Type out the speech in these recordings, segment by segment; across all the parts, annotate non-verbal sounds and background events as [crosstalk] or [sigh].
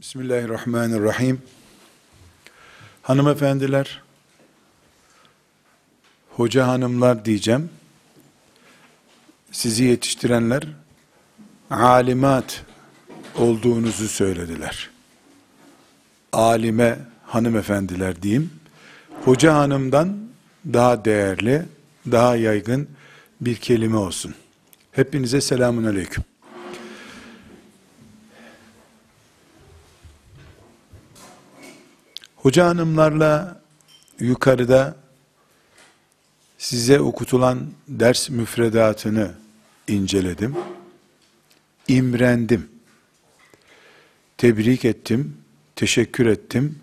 Bismillahirrahmanirrahim. Hanımefendiler, hoca hanımlar diyeceğim. Sizi yetiştirenler alimat olduğunuzu söylediler. Alime hanımefendiler diyeyim. Hoca hanımdan daha değerli, daha yaygın bir kelime olsun. Hepinize selamun aleyküm. Hoca hanımlarla yukarıda size okutulan ders müfredatını inceledim. İmrendim. Tebrik ettim, teşekkür ettim.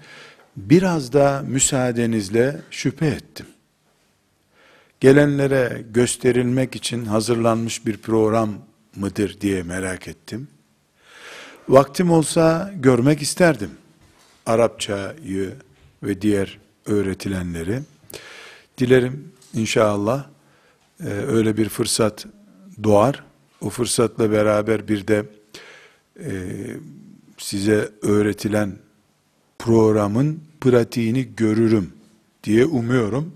Biraz da müsaadenizle şüphe ettim. Gelenlere gösterilmek için hazırlanmış bir program mıdır diye merak ettim. Vaktim olsa görmek isterdim. Arapçayı ve diğer öğretilenleri. Dilerim inşallah e, öyle bir fırsat doğar. O fırsatla beraber bir de e, size öğretilen programın pratiğini görürüm diye umuyorum.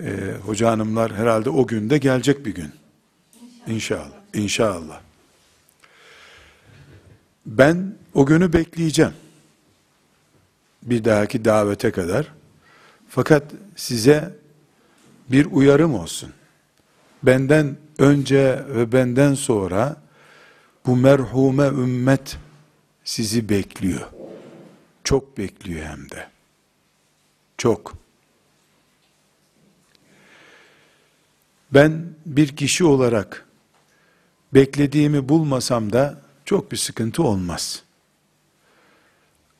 E, hoca hanımlar herhalde o günde gelecek bir gün. İnşallah. İnşallah. Ben o günü bekleyeceğim bir dahaki davete kadar. Fakat size bir uyarım olsun. Benden önce ve benden sonra bu merhume ümmet sizi bekliyor. Çok bekliyor hem de. Çok. Ben bir kişi olarak beklediğimi bulmasam da çok bir sıkıntı olmaz.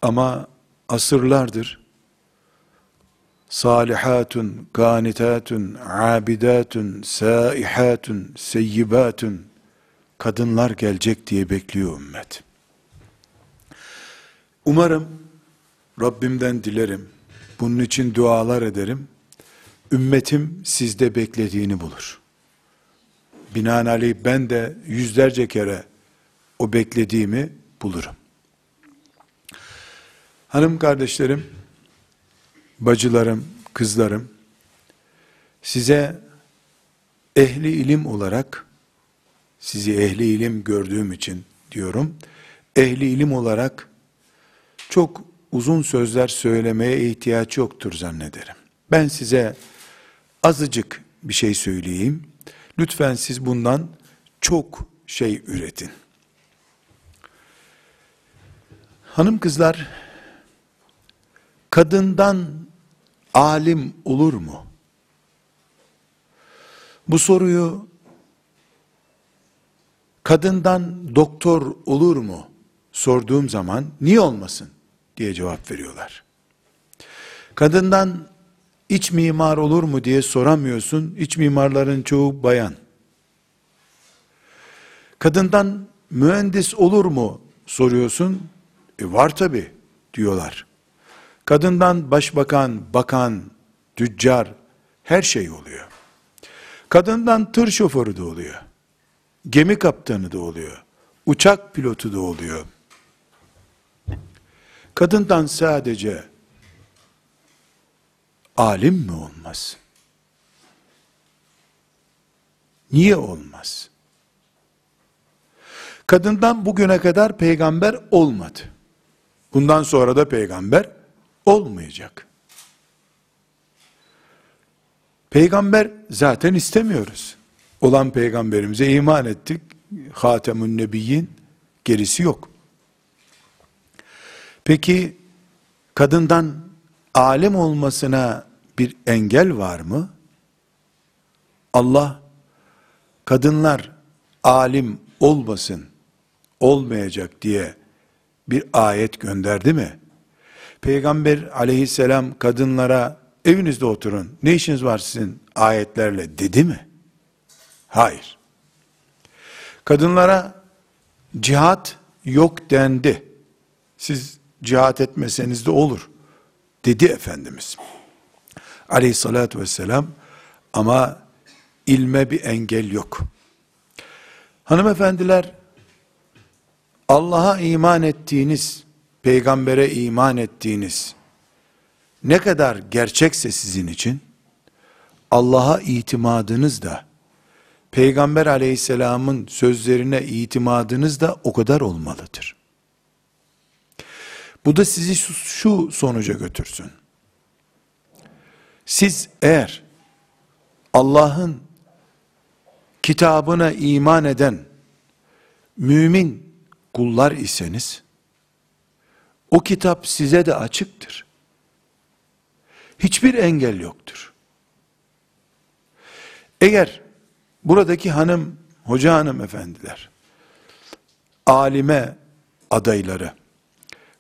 Ama asırlardır salihatun, ganitatun, abidatun, saihatun, seyyibatun kadınlar gelecek diye bekliyor ümmet. Umarım Rabbimden dilerim. Bunun için dualar ederim. Ümmetim sizde beklediğini bulur. Binaenaleyh ben de yüzlerce kere o beklediğimi bulurum. Hanım kardeşlerim, bacılarım, kızlarım, size ehli ilim olarak, sizi ehli ilim gördüğüm için diyorum, ehli ilim olarak çok uzun sözler söylemeye ihtiyaç yoktur zannederim. Ben size azıcık bir şey söyleyeyim. Lütfen siz bundan çok şey üretin. Hanım kızlar, kadından alim olur mu? Bu soruyu kadından doktor olur mu sorduğum zaman niye olmasın diye cevap veriyorlar. Kadından iç mimar olur mu diye soramıyorsun. İç mimarların çoğu bayan. Kadından mühendis olur mu soruyorsun. E var tabi diyorlar. Kadından başbakan, bakan, tüccar, her şey oluyor. Kadından tır şoförü de oluyor. Gemi kaptanı da oluyor. Uçak pilotu da oluyor. Kadından sadece alim mi olmaz? Niye olmaz? Kadından bugüne kadar peygamber olmadı. Bundan sonra da peygamber olmayacak. Peygamber zaten istemiyoruz. Olan peygamberimize iman ettik. Hatemun Nebiyyin gerisi yok. Peki kadından alim olmasına bir engel var mı? Allah kadınlar alim olmasın, olmayacak diye bir ayet gönderdi mi? Peygamber aleyhisselam kadınlara evinizde oturun, ne işiniz var sizin ayetlerle dedi mi? Hayır. Kadınlara cihat yok dendi. Siz cihat etmeseniz de olur dedi Efendimiz. Aleyhissalatü vesselam ama ilme bir engel yok. Hanımefendiler Allah'a iman ettiğiniz peygambere iman ettiğiniz ne kadar gerçekse sizin için, Allah'a itimadınız da, Peygamber aleyhisselamın sözlerine itimadınız da o kadar olmalıdır. Bu da sizi şu, sonuca götürsün. Siz eğer Allah'ın kitabına iman eden mümin kullar iseniz, o kitap size de açıktır. Hiçbir engel yoktur. Eğer buradaki hanım, hoca hanım efendiler, alime adayları,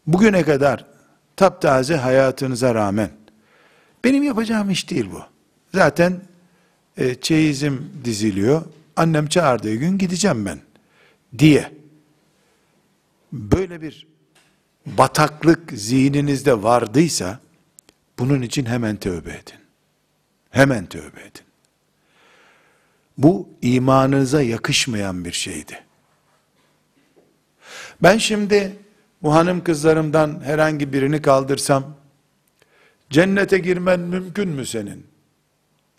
bugüne kadar taptaze hayatınıza rağmen, benim yapacağım iş değil bu. Zaten e, çeyizim diziliyor, annem çağırdığı gün gideceğim ben, diye, böyle bir bataklık zihninizde vardıysa, bunun için hemen tövbe edin. Hemen tövbe edin. Bu imanınıza yakışmayan bir şeydi. Ben şimdi bu hanım kızlarımdan herhangi birini kaldırsam, cennete girmen mümkün mü senin?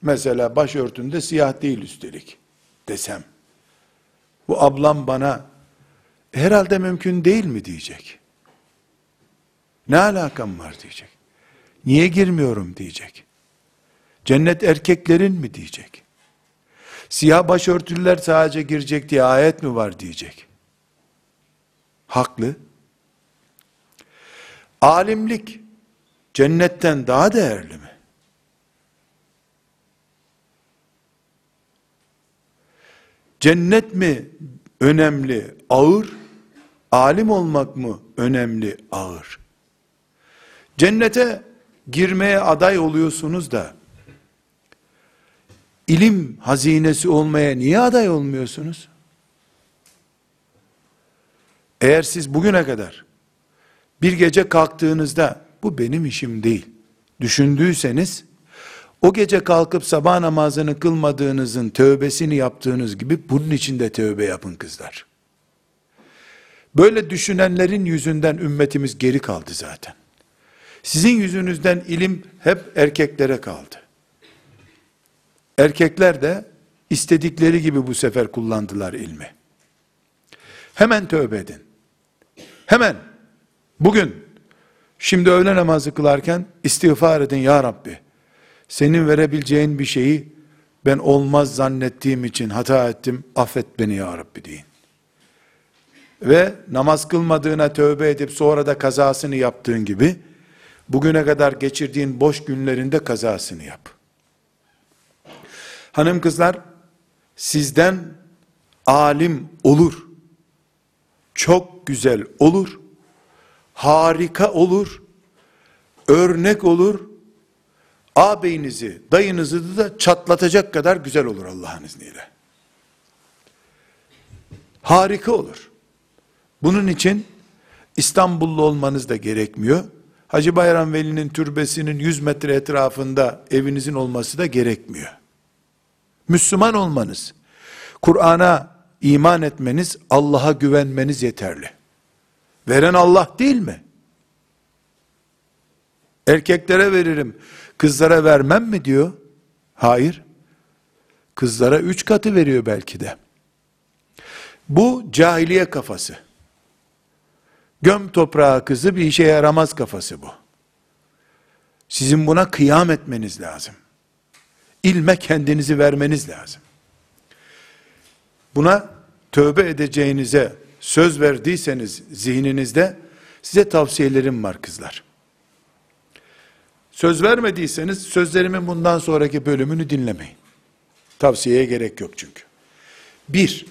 Mesela başörtünde siyah değil üstelik desem. Bu ablam bana herhalde mümkün değil mi diyecek. Ne alakam var diyecek. Niye girmiyorum diyecek. Cennet erkeklerin mi diyecek. Siyah başörtüler sadece girecek diye ayet mi var diyecek. Haklı. Alimlik cennetten daha değerli mi? Cennet mi önemli, ağır? Alim olmak mı önemli, ağır? Cennete girmeye aday oluyorsunuz da ilim hazinesi olmaya niye aday olmuyorsunuz? Eğer siz bugüne kadar bir gece kalktığınızda bu benim işim değil düşündüyseniz o gece kalkıp sabah namazını kılmadığınızın tövbesini yaptığınız gibi bunun için de tövbe yapın kızlar. Böyle düşünenlerin yüzünden ümmetimiz geri kaldı zaten. Sizin yüzünüzden ilim hep erkeklere kaldı. Erkekler de istedikleri gibi bu sefer kullandılar ilmi. Hemen tövbe edin. Hemen bugün şimdi öğle namazı kılarken istiğfar edin ya Rabbi. Senin verebileceğin bir şeyi ben olmaz zannettiğim için hata ettim. Affet beni ya Rabbi deyin. Ve namaz kılmadığına tövbe edip sonra da kazasını yaptığın gibi bugüne kadar geçirdiğin boş günlerinde kazasını yap. Hanım kızlar, sizden alim olur, çok güzel olur, harika olur, örnek olur, ağabeyinizi, dayınızı da çatlatacak kadar güzel olur Allah'ın izniyle. Harika olur. Bunun için İstanbullu olmanız da gerekmiyor. Hacı Bayram Veli'nin türbesinin 100 metre etrafında evinizin olması da gerekmiyor. Müslüman olmanız, Kur'an'a iman etmeniz, Allah'a güvenmeniz yeterli. Veren Allah değil mi? Erkeklere veririm, kızlara vermem mi diyor? Hayır. Kızlara üç katı veriyor belki de. Bu cahiliye kafası. Göm toprağı kızı bir işe yaramaz kafası bu. Sizin buna kıyam etmeniz lazım. İlme kendinizi vermeniz lazım. Buna tövbe edeceğinize söz verdiyseniz zihninizde size tavsiyelerim var kızlar. Söz vermediyseniz sözlerimin bundan sonraki bölümünü dinlemeyin. Tavsiyeye gerek yok çünkü. Bir,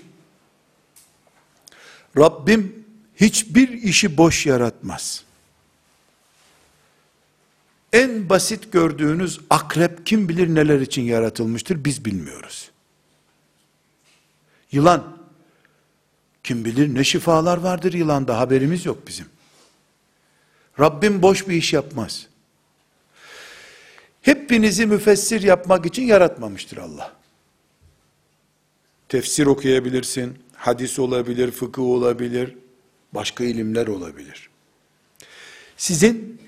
Rabbim hiçbir işi boş yaratmaz. En basit gördüğünüz akrep kim bilir neler için yaratılmıştır biz bilmiyoruz. Yılan kim bilir ne şifalar vardır yılanda haberimiz yok bizim. Rabbim boş bir iş yapmaz. Hepinizi müfessir yapmak için yaratmamıştır Allah. Tefsir okuyabilirsin, hadis olabilir, fıkıh olabilir, başka ilimler olabilir. Sizin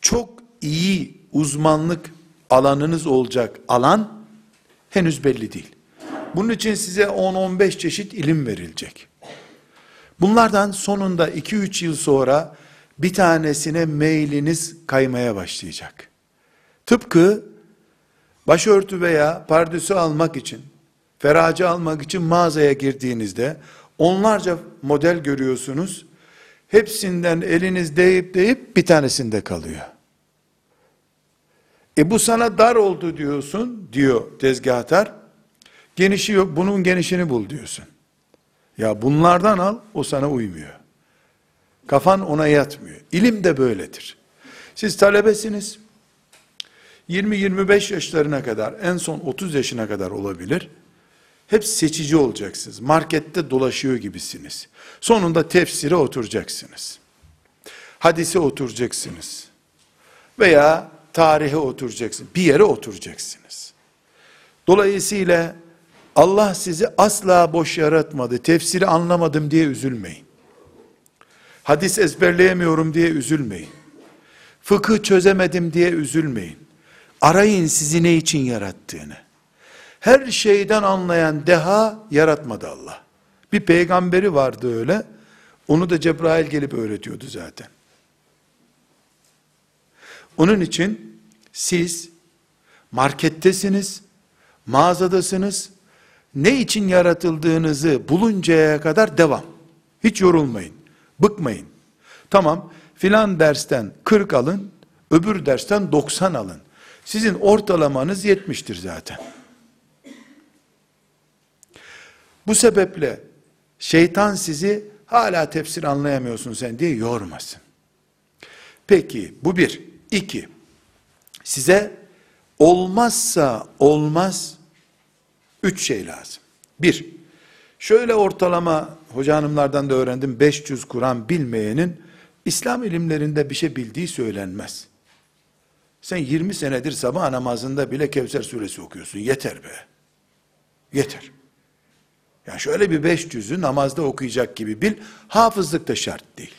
çok iyi uzmanlık alanınız olacak alan henüz belli değil. Bunun için size 10-15 çeşit ilim verilecek. Bunlardan sonunda 2-3 yıl sonra bir tanesine mailiniz kaymaya başlayacak. Tıpkı başörtü veya pardüsü almak için, feracı almak için mağazaya girdiğinizde onlarca model görüyorsunuz. Hepsinden eliniz değip değip bir tanesinde kalıyor. E bu sana dar oldu diyorsun, diyor tezgahtar. Genişi yok, bunun genişini bul diyorsun. Ya bunlardan al, o sana uymuyor. Kafan ona yatmıyor. İlim de böyledir. Siz talebesiniz. 20-25 yaşlarına kadar, en son 30 yaşına kadar olabilir. Hep seçici olacaksınız. Markette dolaşıyor gibisiniz. Sonunda tefsire oturacaksınız. Hadise oturacaksınız. Veya tarihe oturacaksınız. Bir yere oturacaksınız. Dolayısıyla Allah sizi asla boş yaratmadı. Tefsiri anlamadım diye üzülmeyin. Hadis ezberleyemiyorum diye üzülmeyin. Fıkıh çözemedim diye üzülmeyin. Arayın sizi ne için yarattığını. Her şeyden anlayan deha yaratmadı Allah. Bir peygamberi vardı öyle. Onu da Cebrail gelip öğretiyordu zaten. Onun için siz markettesiniz, mağazadasınız, ne için yaratıldığınızı buluncaya kadar devam. Hiç yorulmayın, bıkmayın. Tamam, filan dersten 40 alın, öbür dersten 90 alın. Sizin ortalamanız 70'tir zaten. Bu sebeple şeytan sizi hala tefsir anlayamıyorsun sen diye yormasın. Peki bu bir. iki. Size olmazsa olmaz üç şey lazım. Bir, şöyle ortalama hoca hanımlardan da öğrendim 500 Kur'an bilmeyenin İslam ilimlerinde bir şey bildiği söylenmez. Sen 20 senedir sabah namazında bile Kevser suresi okuyorsun. Yeter be. Yeter. Yani şöyle bir 500'ü namazda okuyacak gibi bil. Hafızlık da şart değil.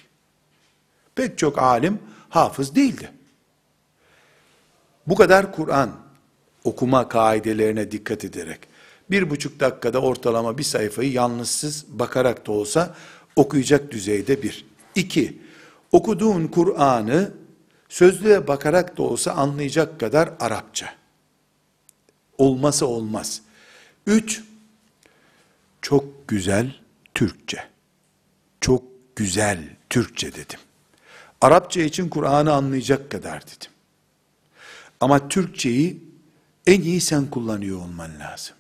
Pek çok alim hafız değildi. Bu kadar Kur'an okuma kaidelerine dikkat ederek bir buçuk dakikada ortalama bir sayfayı yalnızsız bakarak da olsa okuyacak düzeyde bir. İki, okuduğun Kur'an'ı sözlüğe bakarak da olsa anlayacak kadar Arapça. Olmasa olmaz. Üç, çok güzel Türkçe. Çok güzel Türkçe dedim. Arapça için Kur'an'ı anlayacak kadar dedim. Ama Türkçeyi en iyi sen kullanıyor olman lazım.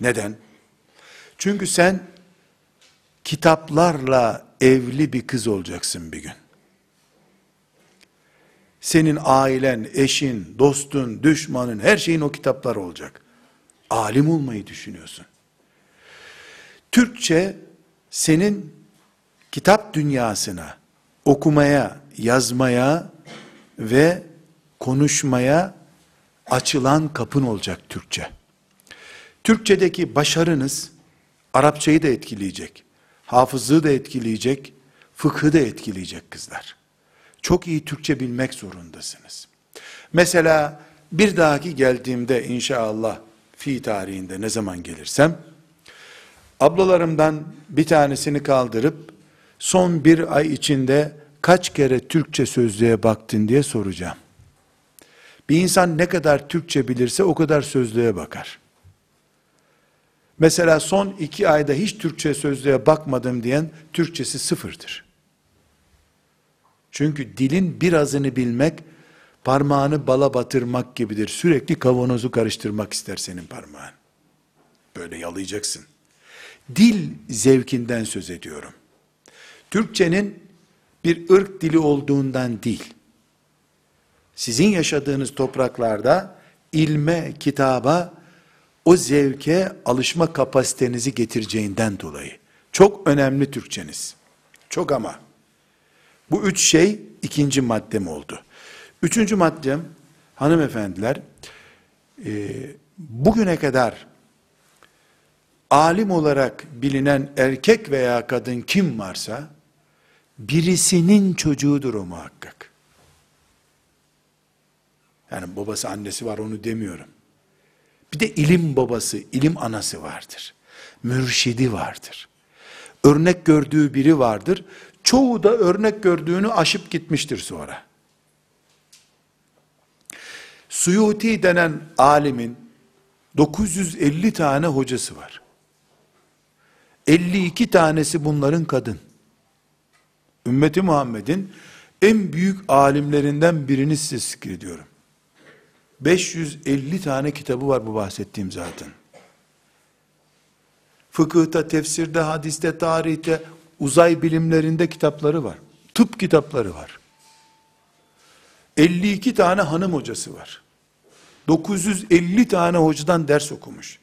Neden? Çünkü sen kitaplarla evli bir kız olacaksın bir gün. Senin ailen, eşin, dostun, düşmanın, her şeyin o kitaplar olacak. Alim olmayı düşünüyorsun. Türkçe senin kitap dünyasına okumaya, yazmaya ve konuşmaya açılan kapın olacak Türkçe. Türkçedeki başarınız Arapçayı da etkileyecek. Hafızlığı da etkileyecek, fıkhı da etkileyecek kızlar. Çok iyi Türkçe bilmek zorundasınız. Mesela bir dahaki geldiğimde inşallah fi tarihinde ne zaman gelirsem ablalarımdan bir tanesini kaldırıp son bir ay içinde kaç kere Türkçe sözlüğe baktın diye soracağım. Bir insan ne kadar Türkçe bilirse o kadar sözlüğe bakar. Mesela son iki ayda hiç Türkçe sözlüğe bakmadım diyen Türkçesi sıfırdır. Çünkü dilin birazını bilmek, parmağını bala batırmak gibidir. Sürekli kavanozu karıştırmak ister senin parmağın. Böyle yalayacaksın. Dil zevkinden söz ediyorum. Türkçenin bir ırk dili olduğundan değil. Sizin yaşadığınız topraklarda ilme, kitaba, o zevke alışma kapasitenizi getireceğinden dolayı. Çok önemli Türkçeniz. Çok ama. Bu üç şey ikinci maddem oldu. Üçüncü maddem, hanımefendiler, bugüne kadar alim olarak bilinen erkek veya kadın kim varsa, birisinin çocuğudur o muhakkak. Yani babası annesi var onu demiyorum. Bir de ilim babası, ilim anası vardır. Mürşidi vardır. Örnek gördüğü biri vardır. Çoğu da örnek gördüğünü aşıp gitmiştir sonra. Suyuti denen alimin 950 tane hocası var. 52 tanesi bunların kadın. Ümmeti Muhammed'in en büyük alimlerinden birini size zikrediyorum. 550 tane kitabı var bu bahsettiğim zaten. Fıkıhta, tefsirde, hadiste, tarihte, uzay bilimlerinde kitapları var. Tıp kitapları var. 52 tane hanım hocası var. 950 tane hocadan ders okumuş.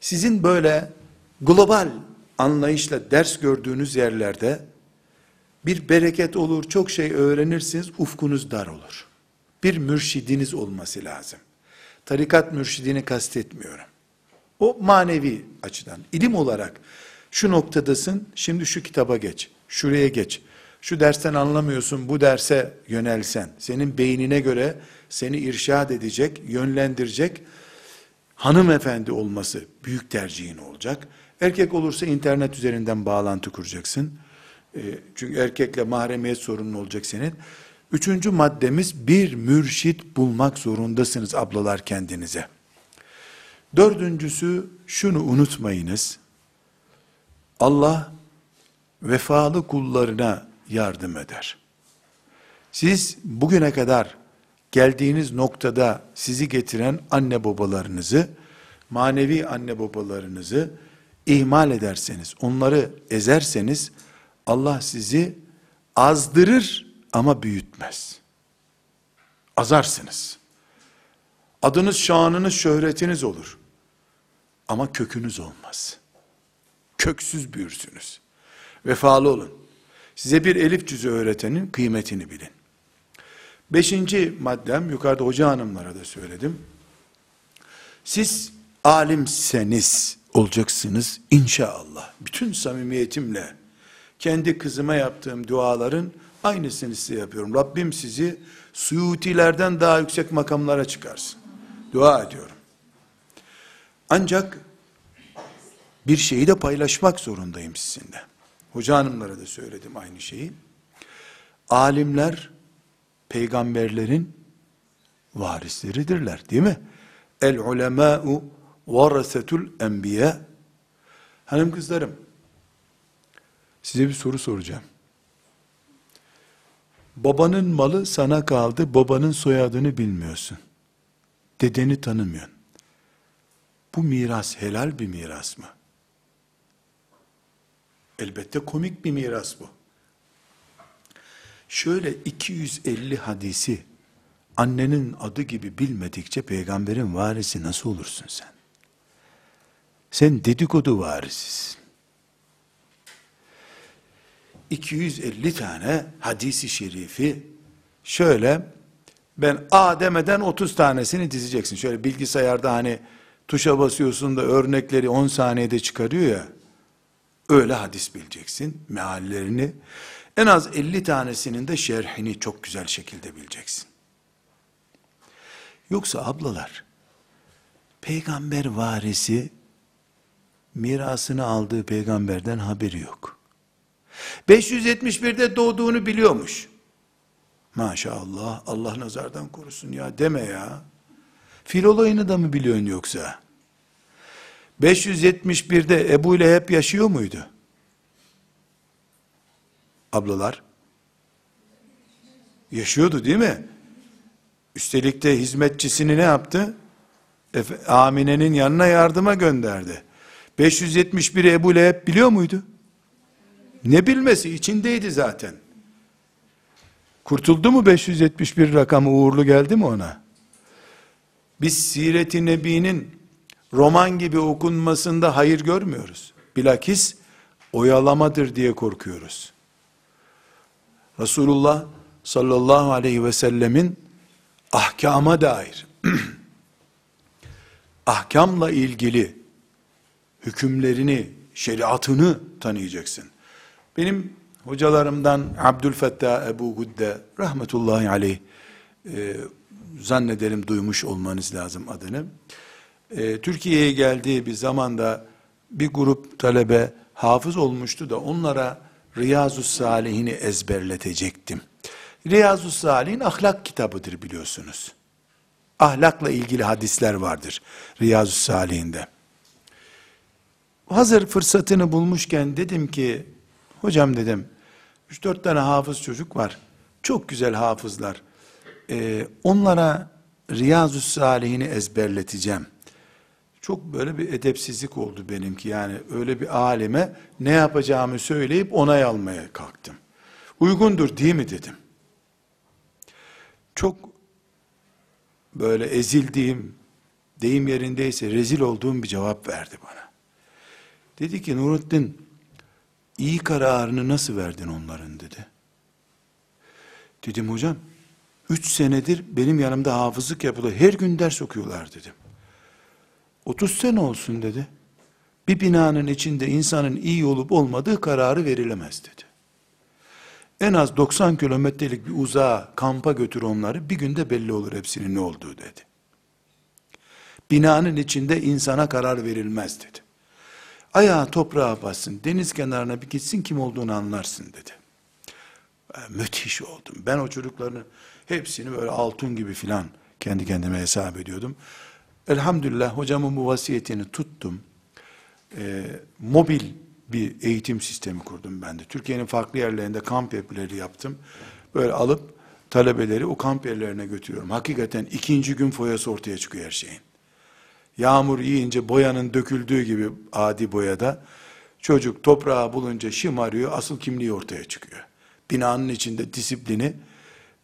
Sizin böyle global anlayışla ders gördüğünüz yerlerde bir bereket olur, çok şey öğrenirsiniz, ufkunuz dar olur. Bir mürşidiniz olması lazım. Tarikat mürşidini kastetmiyorum. O manevi açıdan. ilim olarak şu noktadasın, şimdi şu kitaba geç, şuraya geç. Şu dersten anlamıyorsun, bu derse yönelsen, senin beynine göre seni irşad edecek, yönlendirecek hanımefendi olması büyük tercihin olacak. Erkek olursa internet üzerinden bağlantı kuracaksın. E, çünkü erkekle mahremiyet sorunun olacak senin. Üçüncü maddemiz bir mürşit bulmak zorundasınız ablalar kendinize. Dördüncüsü şunu unutmayınız. Allah vefalı kullarına yardım eder. Siz bugüne kadar geldiğiniz noktada sizi getiren anne babalarınızı, manevi anne babalarınızı ihmal ederseniz, onları ezerseniz Allah sizi azdırır ama büyütmez. Azarsınız. Adınız, şanınız, şöhretiniz olur. Ama kökünüz olmaz. Köksüz büyürsünüz. Vefalı olun. Size bir elif cüzü öğretenin kıymetini bilin. Beşinci maddem, yukarıda hoca hanımlara da söyledim. Siz alimseniz olacaksınız inşallah. Bütün samimiyetimle kendi kızıma yaptığım duaların aynısını size yapıyorum. Rabbim sizi suyutilerden daha yüksek makamlara çıkarsın. Dua ediyorum. Ancak bir şeyi de paylaşmak zorundayım sizinle. Hoca hanımlara da söyledim aynı şeyi. Alimler peygamberlerin varisleridirler değil mi? El ulemâ'u varasetul enbiya. Hanım kızlarım, size bir soru soracağım. Babanın malı sana kaldı, babanın soyadını bilmiyorsun. Dedeni tanımıyorsun. Bu miras helal bir miras mı? Elbette komik bir miras bu. Şöyle 250 hadisi annenin adı gibi bilmedikçe peygamberin varisi nasıl olursun sen? Sen dedikodu varisisin. 250 tane hadisi şerifi şöyle ben A demeden 30 tanesini dizeceksin. Şöyle bilgisayarda hani tuşa basıyorsun da örnekleri 10 saniyede çıkarıyor ya. Öyle hadis bileceksin, meallerini. En az 50 tanesinin de şerhini çok güzel şekilde bileceksin. Yoksa ablalar, peygamber varisi, mirasını aldığı peygamberden haberi yok. 571'de doğduğunu biliyormuş. Maşallah, Allah nazardan korusun ya deme ya. Fil olayını da mı biliyorsun yoksa? 571'de Ebu ile hep yaşıyor muydu? Ablalar. Yaşıyordu değil mi? Üstelik de hizmetçisini ne yaptı? Amine'nin yanına yardıma gönderdi. 571 Ebu Leheb biliyor muydu? Ne bilmesi içindeydi zaten. Kurtuldu mu 571 rakamı uğurlu geldi mi ona? Biz Siret-i Nebi'nin roman gibi okunmasında hayır görmüyoruz. Bilakis oyalamadır diye korkuyoruz. Resulullah sallallahu aleyhi ve sellemin ahkama dair [clears throat] ahkamla ilgili hükümlerini, şeriatını tanıyacaksın. Benim hocalarımdan Abdülfettah Ebu Gudde rahmetullahi aleyh e, zannederim duymuş olmanız lazım adını. E, Türkiye'ye geldiği bir zamanda bir grup talebe hafız olmuştu da onlara Riyazu Salihini ezberletecektim. Riyazu Salih'in ahlak kitabıdır biliyorsunuz. Ahlakla ilgili hadisler vardır Riyazu Salih'inde. Hazır fırsatını bulmuşken dedim ki, hocam dedim, 3-4 tane hafız çocuk var. Çok güzel hafızlar. Ee, onlara Riyazu Salihini ezberleteceğim. Çok böyle bir edepsizlik oldu benimki. Yani öyle bir alime ne yapacağımı söyleyip onay almaya kalktım. Uygundur değil mi dedim. Çok böyle ezildiğim, deyim yerindeyse rezil olduğum bir cevap verdi bana. Dedi ki Nurettin, iyi kararını nasıl verdin onların dedi. Dedim hocam, üç senedir benim yanımda hafızlık yapılıyor. Her gün ders okuyorlar dedim. 30 sene olsun dedi. Bir binanın içinde insanın iyi olup olmadığı kararı verilemez dedi. En az 90 kilometrelik bir uzağa kampa götür onları bir günde belli olur hepsinin ne olduğu dedi. Binanın içinde insana karar verilmez dedi. Ayağı toprağa bassın, deniz kenarına bir gitsin kim olduğunu anlarsın dedi. Müthiş oldum. Ben o çocukların hepsini böyle altın gibi filan kendi kendime hesap ediyordum. Elhamdülillah hocamın bu vasiyetini tuttum. Ee, mobil bir eğitim sistemi kurdum ben de. Türkiye'nin farklı yerlerinde kamp evleri yaptım. Böyle alıp talebeleri o kamp yerlerine götürüyorum. Hakikaten ikinci gün foyası ortaya çıkıyor her şeyin. Yağmur yiyince boyanın döküldüğü gibi adi boyada çocuk toprağı bulunca şımarıyor, asıl kimliği ortaya çıkıyor. Binanın içinde disiplini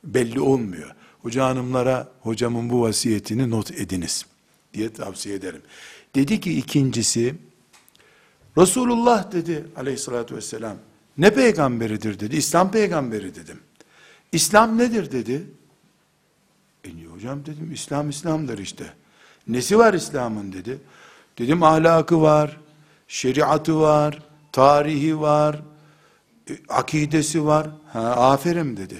belli olmuyor. Hoca hanımlara hocamın bu vasiyetini not ediniz diye tavsiye ederim. Dedi ki ikincisi, Resulullah dedi aleyhissalatü vesselam, ne peygamberidir dedi, İslam peygamberi dedim. İslam nedir dedi. E hocam dedim, İslam İslam'dır işte. Nesi var İslam'ın dedi. Dedim ahlakı var, şeriatı var, tarihi var, e, akidesi var. Ha, aferin dedi.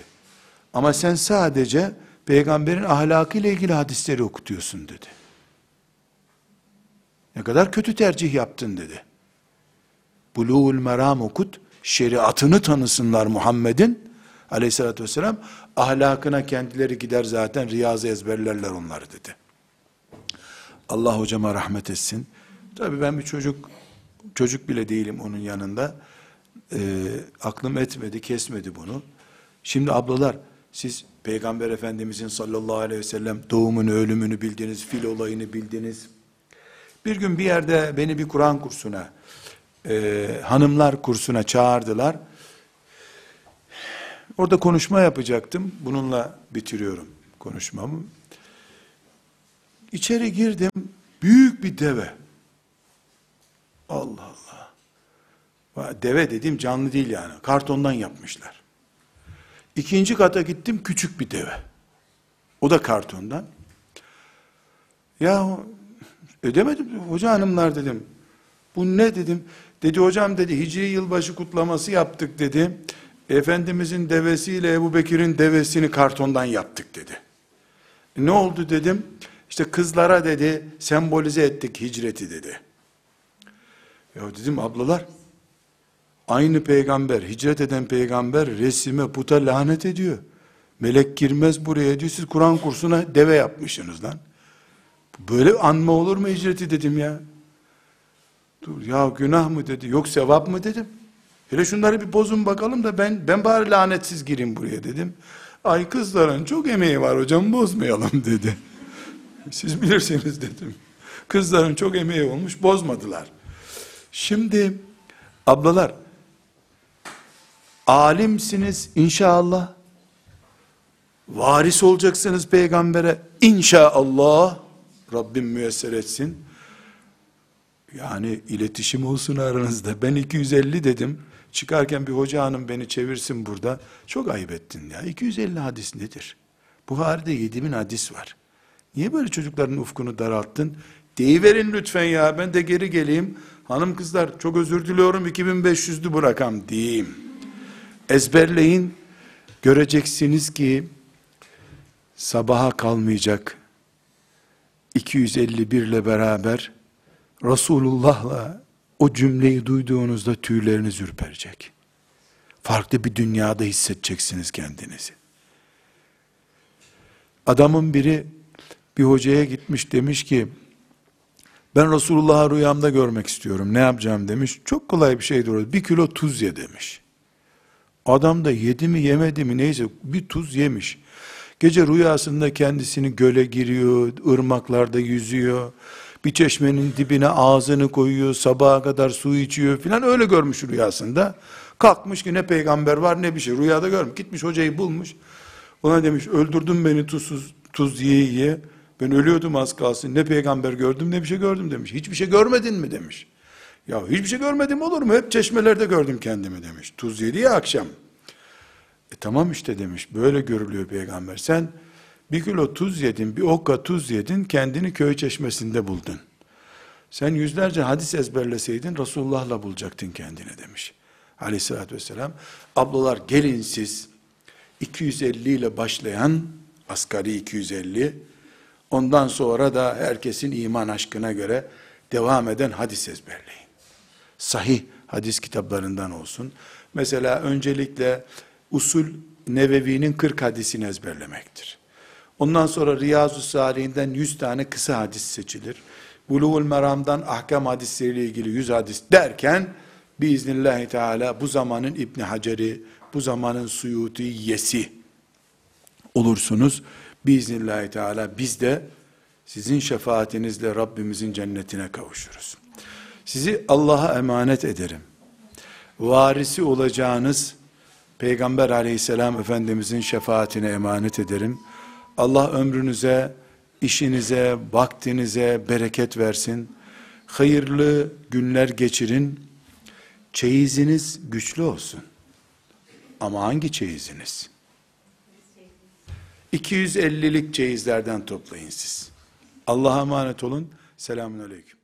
Ama sen sadece peygamberin ahlakı ile ilgili hadisleri okutuyorsun dedi. Ne kadar kötü tercih yaptın dedi. Buluğul meram okut, şeriatını tanısınlar Muhammed'in aleyhissalatü vesselam, ahlakına kendileri gider zaten riyazı ezberlerler onları dedi. Allah hocama rahmet etsin. Tabii ben bir çocuk, çocuk bile değilim onun yanında. E, aklım etmedi, kesmedi bunu. Şimdi ablalar, siz Peygamber Efendimizin sallallahu aleyhi ve sellem doğumunu, ölümünü bildiniz, fil olayını bildiniz. Bir gün bir yerde beni bir Kur'an kursuna, e, hanımlar kursuna çağırdılar. Orada konuşma yapacaktım. Bununla bitiriyorum konuşmamı. İçeri girdim. Büyük bir deve. Allah Allah. Deve dediğim canlı değil yani. Kartondan yapmışlar. İkinci kata gittim küçük bir deve. O da kartondan. Ya ödemedim. Hoca hanımlar dedim. Bu ne dedim. Dedi hocam dedi Hicri yılbaşı kutlaması yaptık dedi. Efendimizin devesiyle Ebu Bekir'in devesini kartondan yaptık dedi. Ne oldu dedim. İşte kızlara dedi sembolize ettik hicreti dedi. Ya dedim ablalar aynı peygamber hicret eden peygamber resime puta lanet ediyor. Melek girmez buraya diyor. Siz Kur'an kursuna deve yapmışsınız lan. Böyle anma olur mu hicreti dedim ya. Dur ya günah mı dedi. Yok sevap mı dedim. Hele şunları bir bozun bakalım da ben ben bari lanetsiz gireyim buraya dedim. Ay kızların çok emeği var hocam bozmayalım dedi. Siz bilirsiniz dedim. Kızların çok emeği olmuş bozmadılar. Şimdi ablalar alimsiniz inşallah. Varis olacaksınız peygambere inşallah. Rabbim müyesser etsin. Yani iletişim olsun aranızda. Ben 250 dedim. Çıkarken bir hoca hanım beni çevirsin burada. Çok ayıp ettin ya. 250 hadis nedir? Buhari'de 7000 hadis var. Niye böyle çocukların ufkunu daralttın? Deyiverin lütfen ya. Ben de geri geleyim. Hanım kızlar çok özür diliyorum 2500'lü bu rakam diyeyim. Ezberleyin. Göreceksiniz ki sabaha kalmayacak 251 ile beraber Resulullah'la o cümleyi duyduğunuzda tüyleriniz ürperecek. Farklı bir dünyada hissedeceksiniz kendinizi. Adamın biri bir hocaya gitmiş demiş ki ben Resulullah'ı rüyamda görmek istiyorum. Ne yapacağım demiş. Çok kolay bir şeydir o. Bir kilo tuz ye demiş. Adam da yedi mi yemedi mi neyse bir tuz yemiş. Gece rüyasında kendisini göle giriyor, ırmaklarda yüzüyor. Bir çeşmenin dibine ağzını koyuyor, sabaha kadar su içiyor filan öyle görmüş rüyasında. Kalkmış ki ne peygamber var ne bir şey. Rüyada görmüş. Gitmiş hocayı bulmuş. Ona demiş öldürdün beni tuzsuz, tuz yiye yiye. Ben ölüyordum az kalsın. Ne peygamber gördüm ne bir şey gördüm demiş. Hiçbir şey görmedin mi demiş. Ya hiçbir şey görmedim olur mu? Hep çeşmelerde gördüm kendimi demiş. Tuz yedi ya akşam. E tamam işte demiş. Böyle görülüyor peygamber. Sen bir kilo tuz yedin, bir okka tuz yedin, kendini köy çeşmesinde buldun. Sen yüzlerce hadis ezberleseydin Resulullah'la bulacaktın kendini demiş. Aleyhissalatü vesselam. Ablalar gelin siz 250 ile başlayan asgari 250 ondan sonra da herkesin iman aşkına göre devam eden hadis ezberleyin. Sahih hadis kitaplarından olsun. Mesela öncelikle usul Nevevi'nin 40 hadisini ezberlemektir. Ondan sonra Riyazu Salih'inden 100 tane kısa hadis seçilir. Buluğul Meram'dan ahkam hadisleriyle ilgili 100 hadis derken biiznillahü teala bu zamanın İbni Hacer'i, bu zamanın Suyutiyyesi olursunuz. Biiznillahü teala biz de sizin şefaatinizle Rabbimizin cennetine kavuşuruz. Sizi Allah'a emanet ederim. Varisi olacağınız Peygamber aleyhisselam Efendimizin şefaatine emanet ederim. Allah ömrünüze, işinize, vaktinize bereket versin. Hayırlı günler geçirin. Çeyiziniz güçlü olsun. Ama hangi çeyiziniz? 250'lik çeyizlerden toplayın siz. Allah'a emanet olun. Selamun Aleyküm.